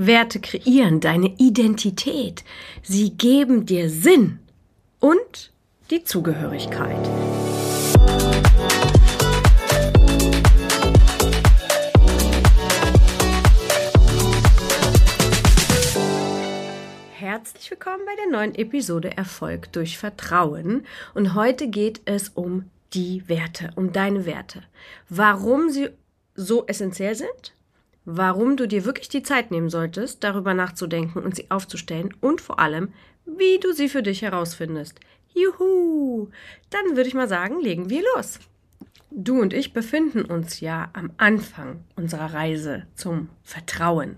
Werte kreieren deine Identität. Sie geben dir Sinn und die Zugehörigkeit. Herzlich willkommen bei der neuen Episode Erfolg durch Vertrauen. Und heute geht es um die Werte, um deine Werte. Warum sie so essentiell sind, warum du dir wirklich die Zeit nehmen solltest, darüber nachzudenken und sie aufzustellen und vor allem, wie du sie für dich herausfindest. Juhu! Dann würde ich mal sagen, legen wir los. Du und ich befinden uns ja am Anfang unserer Reise zum Vertrauen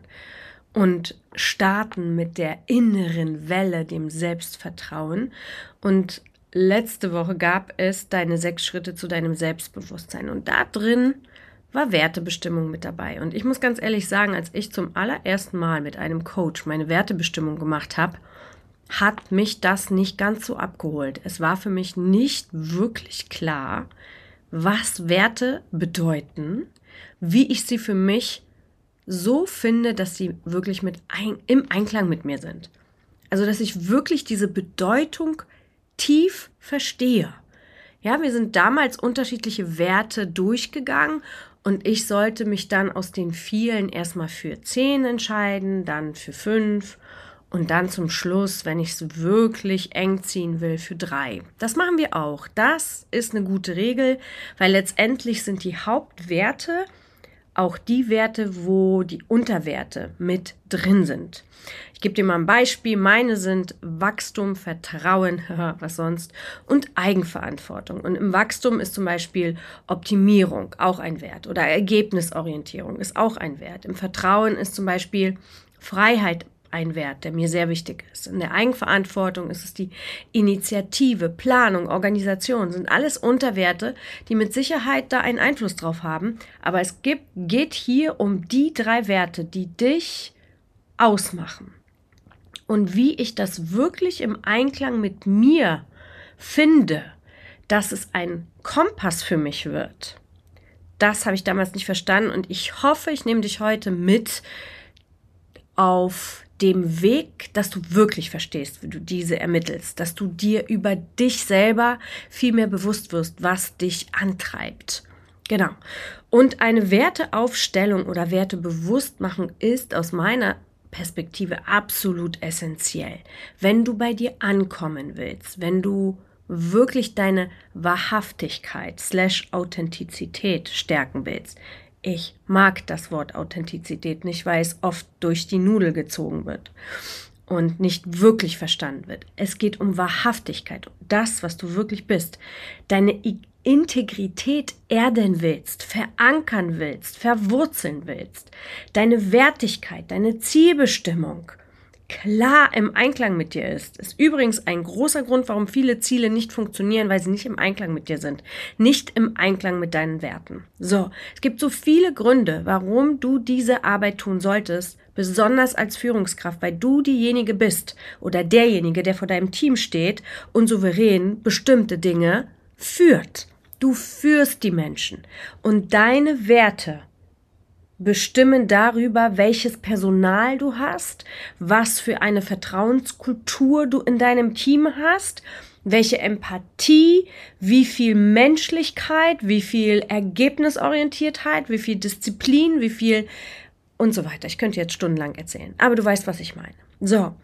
und starten mit der inneren Welle, dem Selbstvertrauen. Und letzte Woche gab es deine sechs Schritte zu deinem Selbstbewusstsein. Und da drin war Wertebestimmung mit dabei. Und ich muss ganz ehrlich sagen, als ich zum allerersten Mal mit einem Coach meine Wertebestimmung gemacht habe, hat mich das nicht ganz so abgeholt. Es war für mich nicht wirklich klar, was Werte bedeuten, wie ich sie für mich so finde, dass sie wirklich mit ein, im Einklang mit mir sind. Also, dass ich wirklich diese Bedeutung tief verstehe. Ja, wir sind damals unterschiedliche Werte durchgegangen und ich sollte mich dann aus den vielen erstmal für zehn entscheiden, dann für fünf und dann zum Schluss, wenn ich es wirklich eng ziehen will, für drei. Das machen wir auch. Das ist eine gute Regel, weil letztendlich sind die Hauptwerte auch die Werte, wo die Unterwerte mit drin sind. Ich gebe dir mal ein Beispiel. Meine sind Wachstum, Vertrauen, was sonst, und Eigenverantwortung. Und im Wachstum ist zum Beispiel Optimierung auch ein Wert oder Ergebnisorientierung ist auch ein Wert. Im Vertrauen ist zum Beispiel Freiheit ein Wert, der mir sehr wichtig ist. In der Eigenverantwortung ist es die Initiative, Planung, Organisation, sind alles Unterwerte, die mit Sicherheit da einen Einfluss drauf haben. Aber es gibt, geht hier um die drei Werte, die dich ausmachen. Und wie ich das wirklich im Einklang mit mir finde, dass es ein Kompass für mich wird. Das habe ich damals nicht verstanden und ich hoffe, ich nehme dich heute mit auf dem Weg, dass du wirklich verstehst, wie du diese ermittelst, dass du dir über dich selber viel mehr bewusst wirst, was dich antreibt. Genau. Und eine Werteaufstellung oder Wertebewusstmachung ist aus meiner Perspektive absolut essentiell. Wenn du bei dir ankommen willst, wenn du wirklich deine Wahrhaftigkeit slash Authentizität stärken willst, ich mag das Wort Authentizität nicht, weil es oft durch die Nudel gezogen wird und nicht wirklich verstanden wird. Es geht um Wahrhaftigkeit, das, was du wirklich bist. Deine Integrität erden willst, verankern willst, verwurzeln willst. Deine Wertigkeit, deine Zielbestimmung klar im Einklang mit dir ist. Ist übrigens ein großer Grund, warum viele Ziele nicht funktionieren, weil sie nicht im Einklang mit dir sind. Nicht im Einklang mit deinen Werten. So, es gibt so viele Gründe, warum du diese Arbeit tun solltest, besonders als Führungskraft, weil du diejenige bist oder derjenige, der vor deinem Team steht und souverän bestimmte Dinge führt. Du führst die Menschen und deine Werte bestimmen darüber, welches Personal du hast, was für eine Vertrauenskultur du in deinem Team hast, welche Empathie, wie viel Menschlichkeit, wie viel Ergebnisorientiertheit, wie viel Disziplin, wie viel und so weiter. Ich könnte jetzt stundenlang erzählen, aber du weißt, was ich meine. So.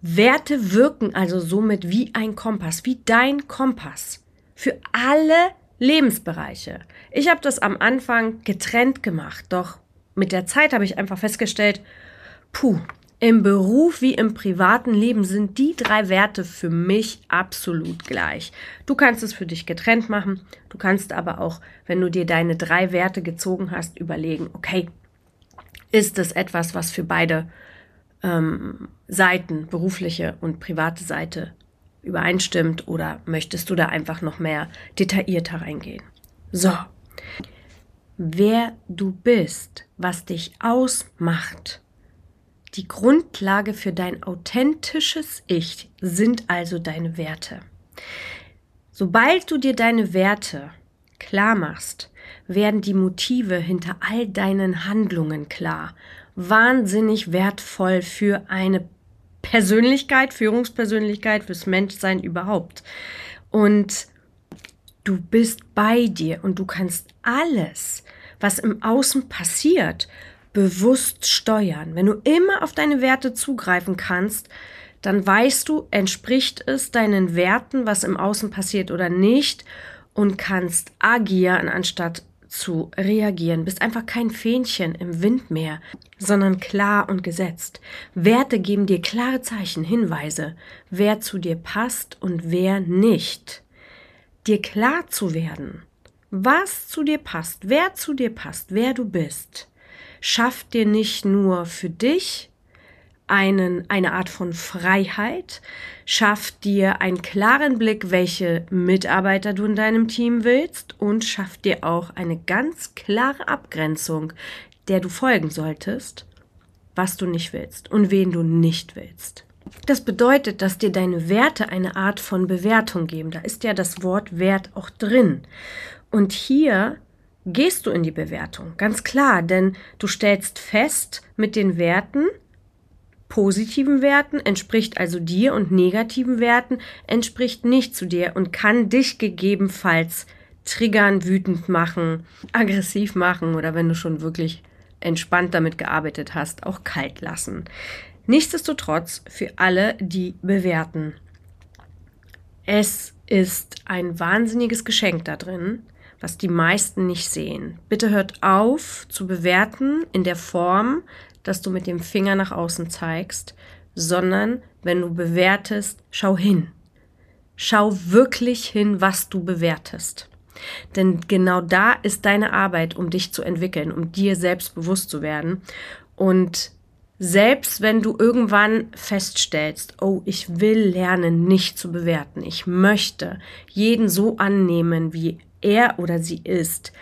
Werte wirken also somit wie ein Kompass, wie dein Kompass für alle Lebensbereiche. Ich habe das am Anfang getrennt gemacht, doch mit der Zeit habe ich einfach festgestellt, puh, im Beruf wie im privaten Leben sind die drei Werte für mich absolut gleich. Du kannst es für dich getrennt machen, du kannst aber auch, wenn du dir deine drei Werte gezogen hast, überlegen, okay, ist es etwas, was für beide ähm, Seiten, berufliche und private Seite, übereinstimmt oder möchtest du da einfach noch mehr detaillierter reingehen? So. Wer du bist, was dich ausmacht, die Grundlage für dein authentisches Ich sind also deine Werte. Sobald du dir deine Werte klar machst, werden die Motive hinter all deinen Handlungen klar. wahnsinnig wertvoll für eine Persönlichkeit, Führungspersönlichkeit, fürs Menschsein überhaupt. Und du bist bei dir und du kannst alles, was im Außen passiert, bewusst steuern. Wenn du immer auf deine Werte zugreifen kannst, dann weißt du, entspricht es deinen Werten, was im Außen passiert oder nicht und kannst agieren, anstatt zu reagieren. Bist einfach kein Fähnchen im Wind mehr, sondern klar und gesetzt. Werte geben dir klare Zeichen, Hinweise, wer zu dir passt und wer nicht. Dir klar zu werden, was zu dir passt, wer zu dir passt, wer du bist, schafft dir nicht nur für dich einen, eine Art von Freiheit, schafft dir einen klaren Blick, welche Mitarbeiter du in deinem Team willst und schafft dir auch eine ganz klare Abgrenzung, der du folgen solltest, was du nicht willst und wen du nicht willst. Das bedeutet, dass dir deine Werte eine Art von Bewertung geben. Da ist ja das Wort Wert auch drin. Und hier gehst du in die Bewertung, ganz klar, denn du stellst fest mit den Werten, positiven Werten entspricht also dir und negativen Werten entspricht nicht zu dir und kann dich gegebenenfalls triggern, wütend machen, aggressiv machen oder wenn du schon wirklich entspannt damit gearbeitet hast, auch kalt lassen. Nichtsdestotrotz für alle, die bewerten. Es ist ein wahnsinniges Geschenk da drin, was die meisten nicht sehen. Bitte hört auf zu bewerten in der Form, dass du mit dem Finger nach außen zeigst, sondern wenn du bewertest, schau hin. Schau wirklich hin, was du bewertest. Denn genau da ist deine Arbeit, um dich zu entwickeln, um dir selbst bewusst zu werden. Und selbst wenn du irgendwann feststellst, oh, ich will lernen, nicht zu bewerten, ich möchte jeden so annehmen, wie er oder sie ist,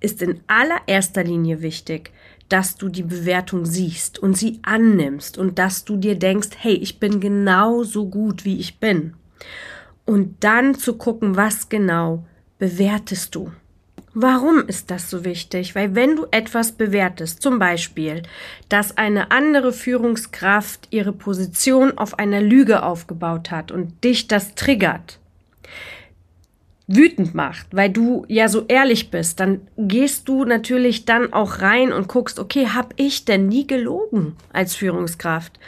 ist in allererster Linie wichtig, dass du die Bewertung siehst und sie annimmst und dass du dir denkst, hey, ich bin genauso gut, wie ich bin. Und dann zu gucken, was genau bewertest du. Warum ist das so wichtig? Weil wenn du etwas bewertest, zum Beispiel, dass eine andere Führungskraft ihre Position auf einer Lüge aufgebaut hat und dich das triggert, wütend macht, weil du ja so ehrlich bist, dann gehst du natürlich dann auch rein und guckst, okay, hab ich denn nie gelogen als Führungskraft?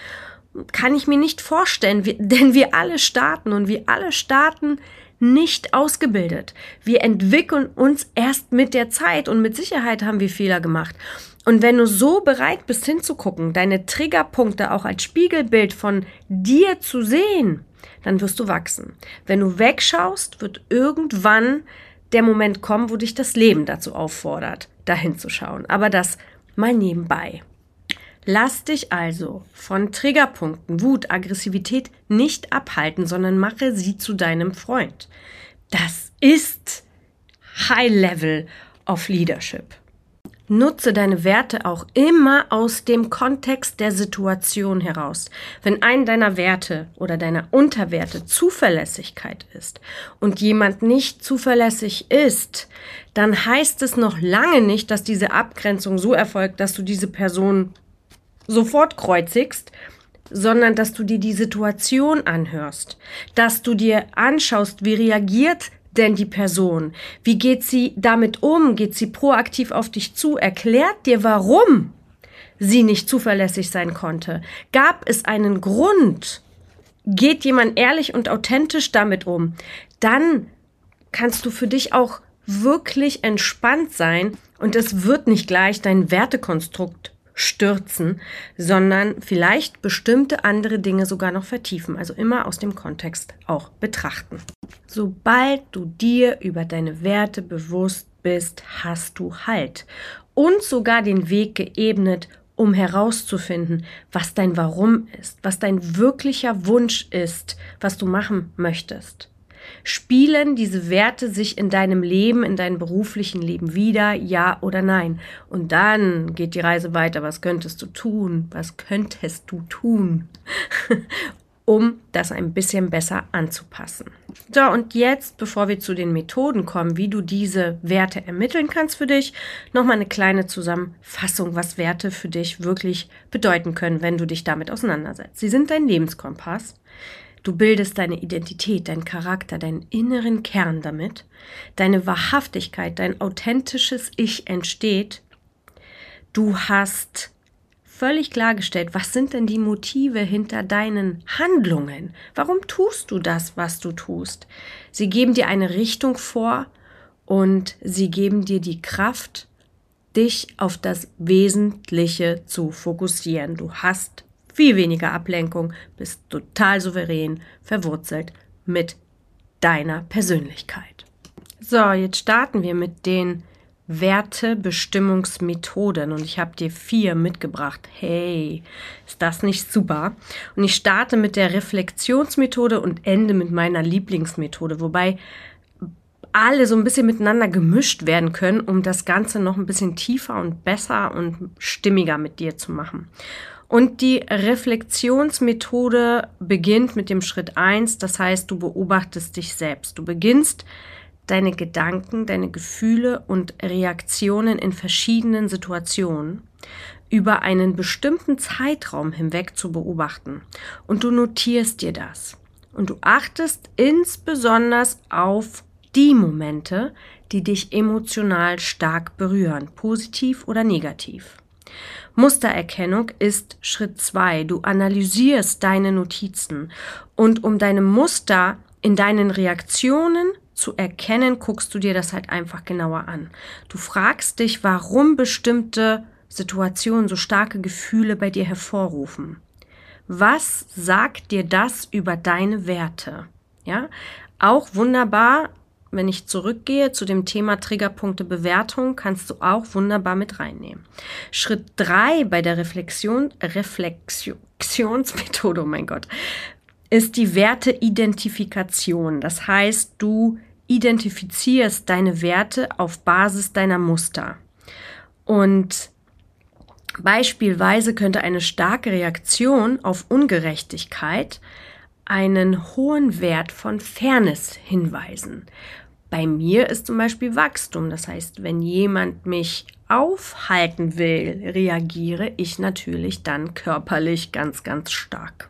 Kann ich mir nicht vorstellen, denn wir alle starten und wir alle starten nicht ausgebildet. Wir entwickeln uns erst mit der Zeit und mit Sicherheit haben wir Fehler gemacht. Und wenn du so bereit bist hinzugucken, deine Triggerpunkte auch als Spiegelbild von dir zu sehen, dann wirst du wachsen. Wenn du wegschaust, wird irgendwann der Moment kommen, wo dich das Leben dazu auffordert, dahin zu schauen. Aber das mal nebenbei. Lass dich also von Triggerpunkten, Wut, Aggressivität nicht abhalten, sondern mache sie zu deinem Freund. Das ist High Level of Leadership. Nutze deine Werte auch immer aus dem Kontext der Situation heraus. Wenn ein deiner Werte oder deiner Unterwerte Zuverlässigkeit ist und jemand nicht zuverlässig ist, dann heißt es noch lange nicht, dass diese Abgrenzung so erfolgt, dass du diese Person sofort kreuzigst, sondern dass du dir die Situation anhörst, dass du dir anschaust, wie reagiert denn die Person? Wie geht sie damit um? Geht sie proaktiv auf dich zu? Erklärt dir, warum sie nicht zuverlässig sein konnte? Gab es einen Grund? Geht jemand ehrlich und authentisch damit um? Dann kannst du für dich auch wirklich entspannt sein und es wird nicht gleich dein Wertekonstrukt stürzen, sondern vielleicht bestimmte andere Dinge sogar noch vertiefen, also immer aus dem Kontext auch betrachten. Sobald du dir über deine Werte bewusst bist, hast du Halt und sogar den Weg geebnet, um herauszufinden, was dein Warum ist, was dein wirklicher Wunsch ist, was du machen möchtest. Spielen diese Werte sich in deinem Leben, in deinem beruflichen Leben wieder, ja oder nein? Und dann geht die Reise weiter. Was könntest du tun? Was könntest du tun, um das ein bisschen besser anzupassen? So, und jetzt, bevor wir zu den Methoden kommen, wie du diese Werte ermitteln kannst für dich, nochmal eine kleine Zusammenfassung, was Werte für dich wirklich bedeuten können, wenn du dich damit auseinandersetzt. Sie sind dein Lebenskompass. Du bildest deine Identität, deinen Charakter, deinen inneren Kern damit. Deine Wahrhaftigkeit, dein authentisches Ich entsteht. Du hast völlig klargestellt, was sind denn die Motive hinter deinen Handlungen? Warum tust du das, was du tust? Sie geben dir eine Richtung vor und sie geben dir die Kraft, dich auf das Wesentliche zu fokussieren. Du hast viel weniger Ablenkung, bist total souverän, verwurzelt mit deiner Persönlichkeit. So, jetzt starten wir mit den Wertebestimmungsmethoden und ich habe dir vier mitgebracht. Hey, ist das nicht super? Und ich starte mit der Reflexionsmethode und ende mit meiner Lieblingsmethode, wobei alle so ein bisschen miteinander gemischt werden können, um das Ganze noch ein bisschen tiefer und besser und stimmiger mit dir zu machen. Und die Reflexionsmethode beginnt mit dem Schritt eins, das heißt, du beobachtest dich selbst. Du beginnst deine Gedanken, deine Gefühle und Reaktionen in verschiedenen Situationen über einen bestimmten Zeitraum hinweg zu beobachten. Und du notierst dir das. Und du achtest insbesondere auf die Momente, die dich emotional stark berühren, positiv oder negativ. Mustererkennung ist Schritt zwei. Du analysierst deine Notizen und um deine Muster in deinen Reaktionen zu erkennen, guckst du dir das halt einfach genauer an. Du fragst dich, warum bestimmte Situationen so starke Gefühle bei dir hervorrufen. Was sagt dir das über deine Werte? Ja, auch wunderbar, wenn ich zurückgehe zu dem Thema Triggerpunkte Bewertung, kannst du auch wunderbar mit reinnehmen. Schritt drei bei der Reflexion, Reflexionsmethode, oh mein Gott, ist die Werteidentifikation. Das heißt, du identifizierst deine Werte auf Basis deiner Muster. Und beispielsweise könnte eine starke Reaktion auf Ungerechtigkeit einen hohen Wert von Fairness hinweisen. Bei mir ist zum Beispiel Wachstum. Das heißt, wenn jemand mich aufhalten will, reagiere ich natürlich dann körperlich ganz, ganz stark.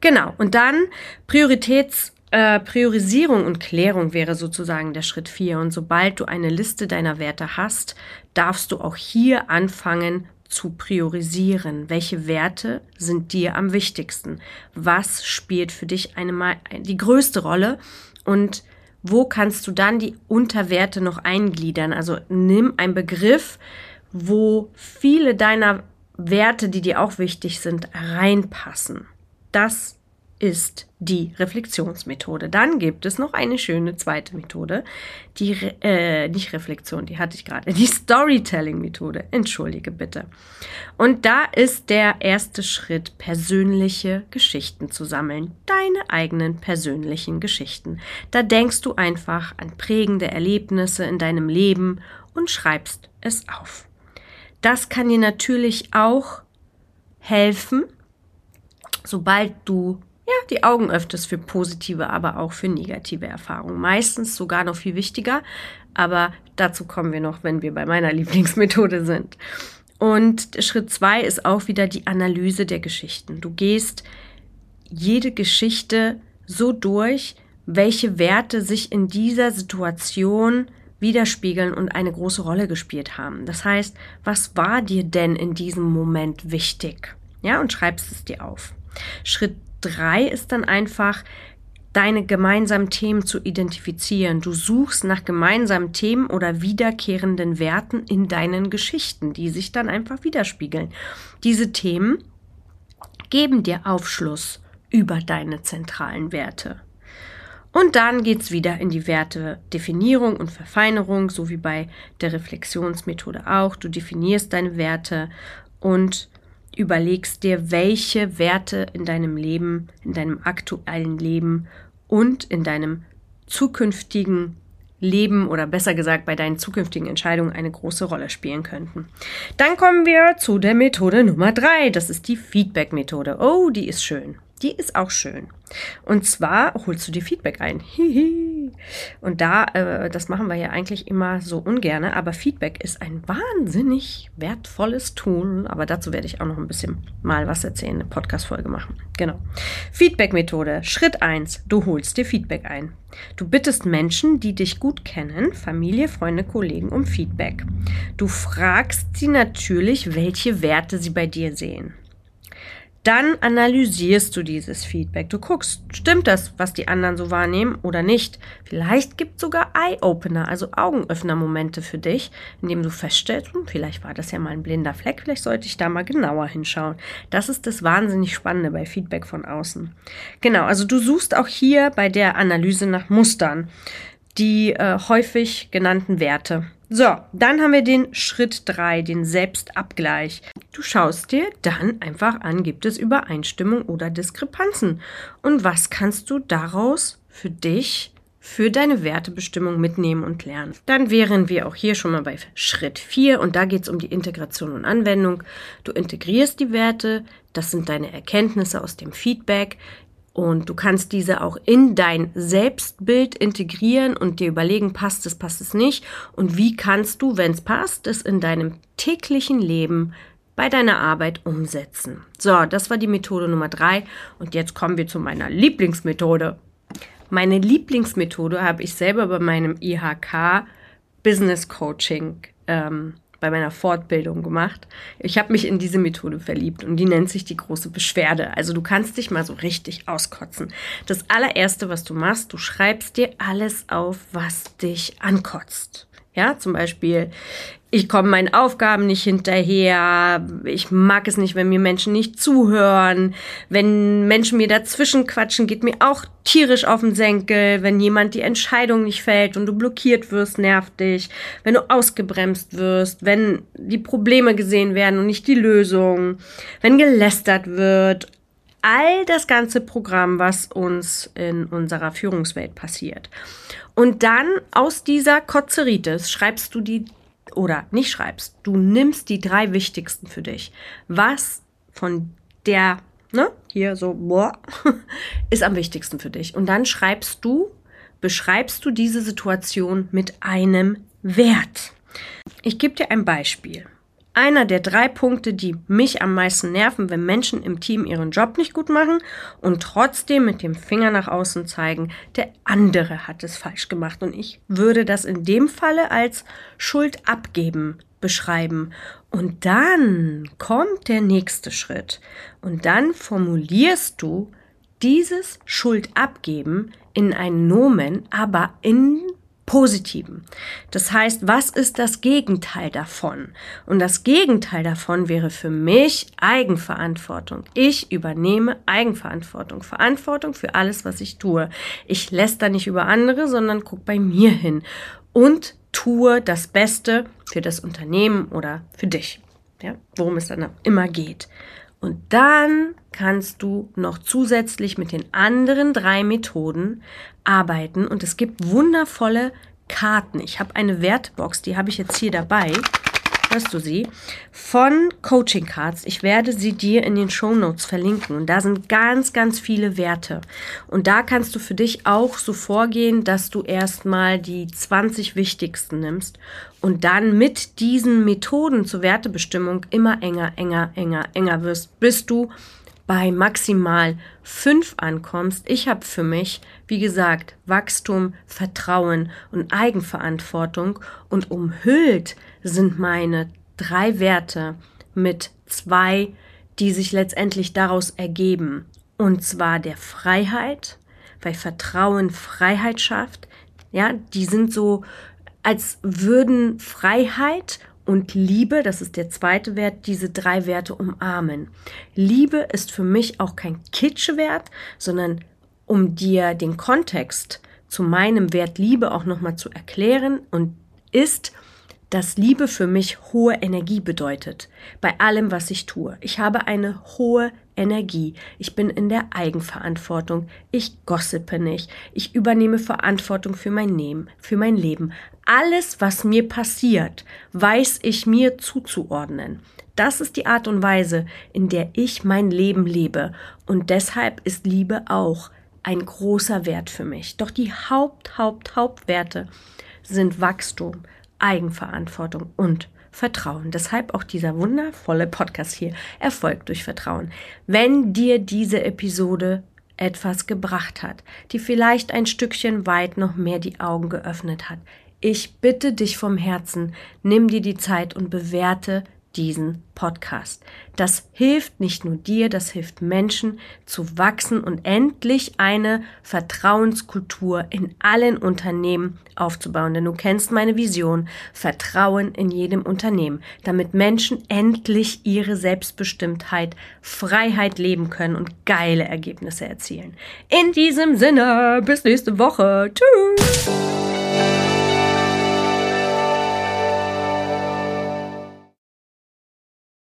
Genau. Und dann Prioritäts äh, Priorisierung und Klärung wäre sozusagen der Schritt vier. Und sobald du eine Liste deiner Werte hast, darfst du auch hier anfangen zu priorisieren. Welche Werte sind dir am wichtigsten? Was spielt für dich eine, die größte Rolle? Und wo kannst du dann die Unterwerte noch eingliedern? Also nimm einen Begriff, wo viele deiner Werte, die dir auch wichtig sind, reinpassen. Das ist die Reflexionsmethode. Dann gibt es noch eine schöne zweite Methode, die äh, nicht Reflexion, die hatte ich gerade, die Storytelling-Methode. Entschuldige bitte. Und da ist der erste Schritt, persönliche Geschichten zu sammeln, deine eigenen persönlichen Geschichten. Da denkst du einfach an prägende Erlebnisse in deinem Leben und schreibst es auf. Das kann dir natürlich auch helfen, sobald du ja, die Augen öfters für positive, aber auch für negative Erfahrungen. Meistens sogar noch viel wichtiger, aber dazu kommen wir noch, wenn wir bei meiner Lieblingsmethode sind. Und Schritt zwei ist auch wieder die Analyse der Geschichten. Du gehst jede Geschichte so durch, welche Werte sich in dieser Situation widerspiegeln und eine große Rolle gespielt haben. Das heißt, was war dir denn in diesem Moment wichtig? Ja, und schreibst es dir auf. Schritt drei ist dann einfach, deine gemeinsamen Themen zu identifizieren. Du suchst nach gemeinsamen Themen oder wiederkehrenden Werten in deinen Geschichten, die sich dann einfach widerspiegeln. Diese Themen geben dir Aufschluss über deine zentralen Werte. Und dann geht's wieder in die Wertedefinierung und Verfeinerung, so wie bei der Reflexionsmethode auch. Du definierst deine Werte und überlegst dir, welche Werte in deinem Leben, in deinem aktuellen Leben und in deinem zukünftigen Leben oder besser gesagt bei deinen zukünftigen Entscheidungen eine große Rolle spielen könnten. Dann kommen wir zu der Methode Nummer drei. Das ist die Feedback-Methode. Oh, die ist schön. Die ist auch schön. Und zwar holst du dir Feedback ein. Hihi. Und da, äh, das machen wir ja eigentlich immer so ungerne, aber Feedback ist ein wahnsinnig wertvolles Tool. Aber dazu werde ich auch noch ein bisschen mal was erzählen, eine Podcast-Folge machen. Genau. Feedback-Methode. Schritt 1. Du holst dir Feedback ein. Du bittest Menschen, die dich gut kennen, Familie, Freunde, Kollegen, um Feedback. Du fragst sie natürlich, welche Werte sie bei dir sehen. Dann analysierst du dieses Feedback. Du guckst, stimmt das, was die anderen so wahrnehmen oder nicht? Vielleicht gibt es sogar Eye-Opener, also Augenöffner-Momente für dich, indem du feststellst, hm, vielleicht war das ja mal ein blinder Fleck, vielleicht sollte ich da mal genauer hinschauen. Das ist das wahnsinnig Spannende bei Feedback von außen. Genau, also du suchst auch hier bei der Analyse nach Mustern die äh, häufig genannten Werte. So, dann haben wir den Schritt 3, den Selbstabgleich. Du schaust dir dann einfach an, gibt es Übereinstimmung oder Diskrepanzen? Und was kannst du daraus für dich, für deine Wertebestimmung mitnehmen und lernen? Dann wären wir auch hier schon mal bei Schritt 4 und da geht es um die Integration und Anwendung. Du integrierst die Werte, das sind deine Erkenntnisse aus dem Feedback. Und du kannst diese auch in dein Selbstbild integrieren und dir überlegen, passt es, passt es nicht. Und wie kannst du, wenn es passt, es in deinem täglichen Leben bei deiner Arbeit umsetzen. So, das war die Methode Nummer drei. Und jetzt kommen wir zu meiner Lieblingsmethode. Meine Lieblingsmethode habe ich selber bei meinem IHK Business Coaching ähm, bei meiner Fortbildung gemacht. Ich habe mich in diese Methode verliebt und die nennt sich die große Beschwerde. Also du kannst dich mal so richtig auskotzen. Das allererste, was du machst, du schreibst dir alles auf, was dich ankotzt. Ja, zum Beispiel, ich komme meinen Aufgaben nicht hinterher, ich mag es nicht, wenn mir Menschen nicht zuhören, wenn Menschen mir dazwischen quatschen, geht mir auch tierisch auf den Senkel, wenn jemand die Entscheidung nicht fällt und du blockiert wirst, nervt dich, wenn du ausgebremst wirst, wenn die Probleme gesehen werden und nicht die Lösung, wenn gelästert wird, all das ganze Programm, was uns in unserer Führungswelt passiert. Und dann aus dieser Kotzeritis schreibst du die oder nicht schreibst, du nimmst die drei wichtigsten für dich. Was von der, ne, hier so, boah, ist am wichtigsten für dich. Und dann schreibst du, beschreibst du diese Situation mit einem Wert. Ich gebe dir ein Beispiel. Einer der drei Punkte, die mich am meisten nerven, wenn Menschen im Team ihren Job nicht gut machen und trotzdem mit dem Finger nach außen zeigen, der andere hat es falsch gemacht. Und ich würde das in dem Falle als Schuld abgeben beschreiben. Und dann kommt der nächste Schritt. Und dann formulierst du dieses Schuld abgeben in ein Nomen, aber in Positiven. Das heißt, was ist das Gegenteil davon? Und das Gegenteil davon wäre für mich Eigenverantwortung. Ich übernehme Eigenverantwortung, Verantwortung für alles, was ich tue. Ich lässt da nicht über andere, sondern guck bei mir hin und tue das Beste für das Unternehmen oder für dich. Ja, worum es dann immer geht. Und dann kannst du noch zusätzlich mit den anderen drei Methoden arbeiten. Und es gibt wundervolle Karten. Ich habe eine Wertebox, die habe ich jetzt hier dabei. Hörst du sie? Von Coaching Cards. Ich werde sie dir in den Show Notes verlinken. Und da sind ganz, ganz viele Werte. Und da kannst du für dich auch so vorgehen, dass du erstmal die 20 wichtigsten nimmst und dann mit diesen Methoden zur Wertebestimmung immer enger, enger, enger, enger wirst, bis du bei maximal fünf ankommst. Ich habe für mich, wie gesagt, Wachstum, Vertrauen und Eigenverantwortung und umhüllt sind meine drei Werte mit zwei, die sich letztendlich daraus ergeben. Und zwar der Freiheit, weil Vertrauen Freiheit schafft. Ja, die sind so als würden Freiheit und Liebe, das ist der zweite Wert, diese drei Werte umarmen. Liebe ist für mich auch kein Kitschwert, sondern um dir den Kontext zu meinem Wert Liebe auch nochmal zu erklären und ist, dass Liebe für mich hohe Energie bedeutet. Bei allem, was ich tue. Ich habe eine hohe Energie. Ich bin in der Eigenverantwortung. Ich gossipe nicht. Ich übernehme Verantwortung für mein Leben, für mein Leben. Alles, was mir passiert, weiß ich mir zuzuordnen. Das ist die Art und Weise, in der ich mein Leben lebe. Und deshalb ist Liebe auch ein großer Wert für mich. Doch die Haupt, Haupt, Hauptwerte sind Wachstum, Eigenverantwortung und Vertrauen. Deshalb auch dieser wundervolle Podcast hier, Erfolg durch Vertrauen. Wenn dir diese Episode etwas gebracht hat, die vielleicht ein Stückchen weit noch mehr die Augen geöffnet hat, ich bitte dich vom Herzen, nimm dir die Zeit und bewerte diesen Podcast. Das hilft nicht nur dir, das hilft Menschen zu wachsen und endlich eine Vertrauenskultur in allen Unternehmen aufzubauen. Denn du kennst meine Vision, Vertrauen in jedem Unternehmen, damit Menschen endlich ihre Selbstbestimmtheit, Freiheit leben können und geile Ergebnisse erzielen. In diesem Sinne, bis nächste Woche. Tschüss.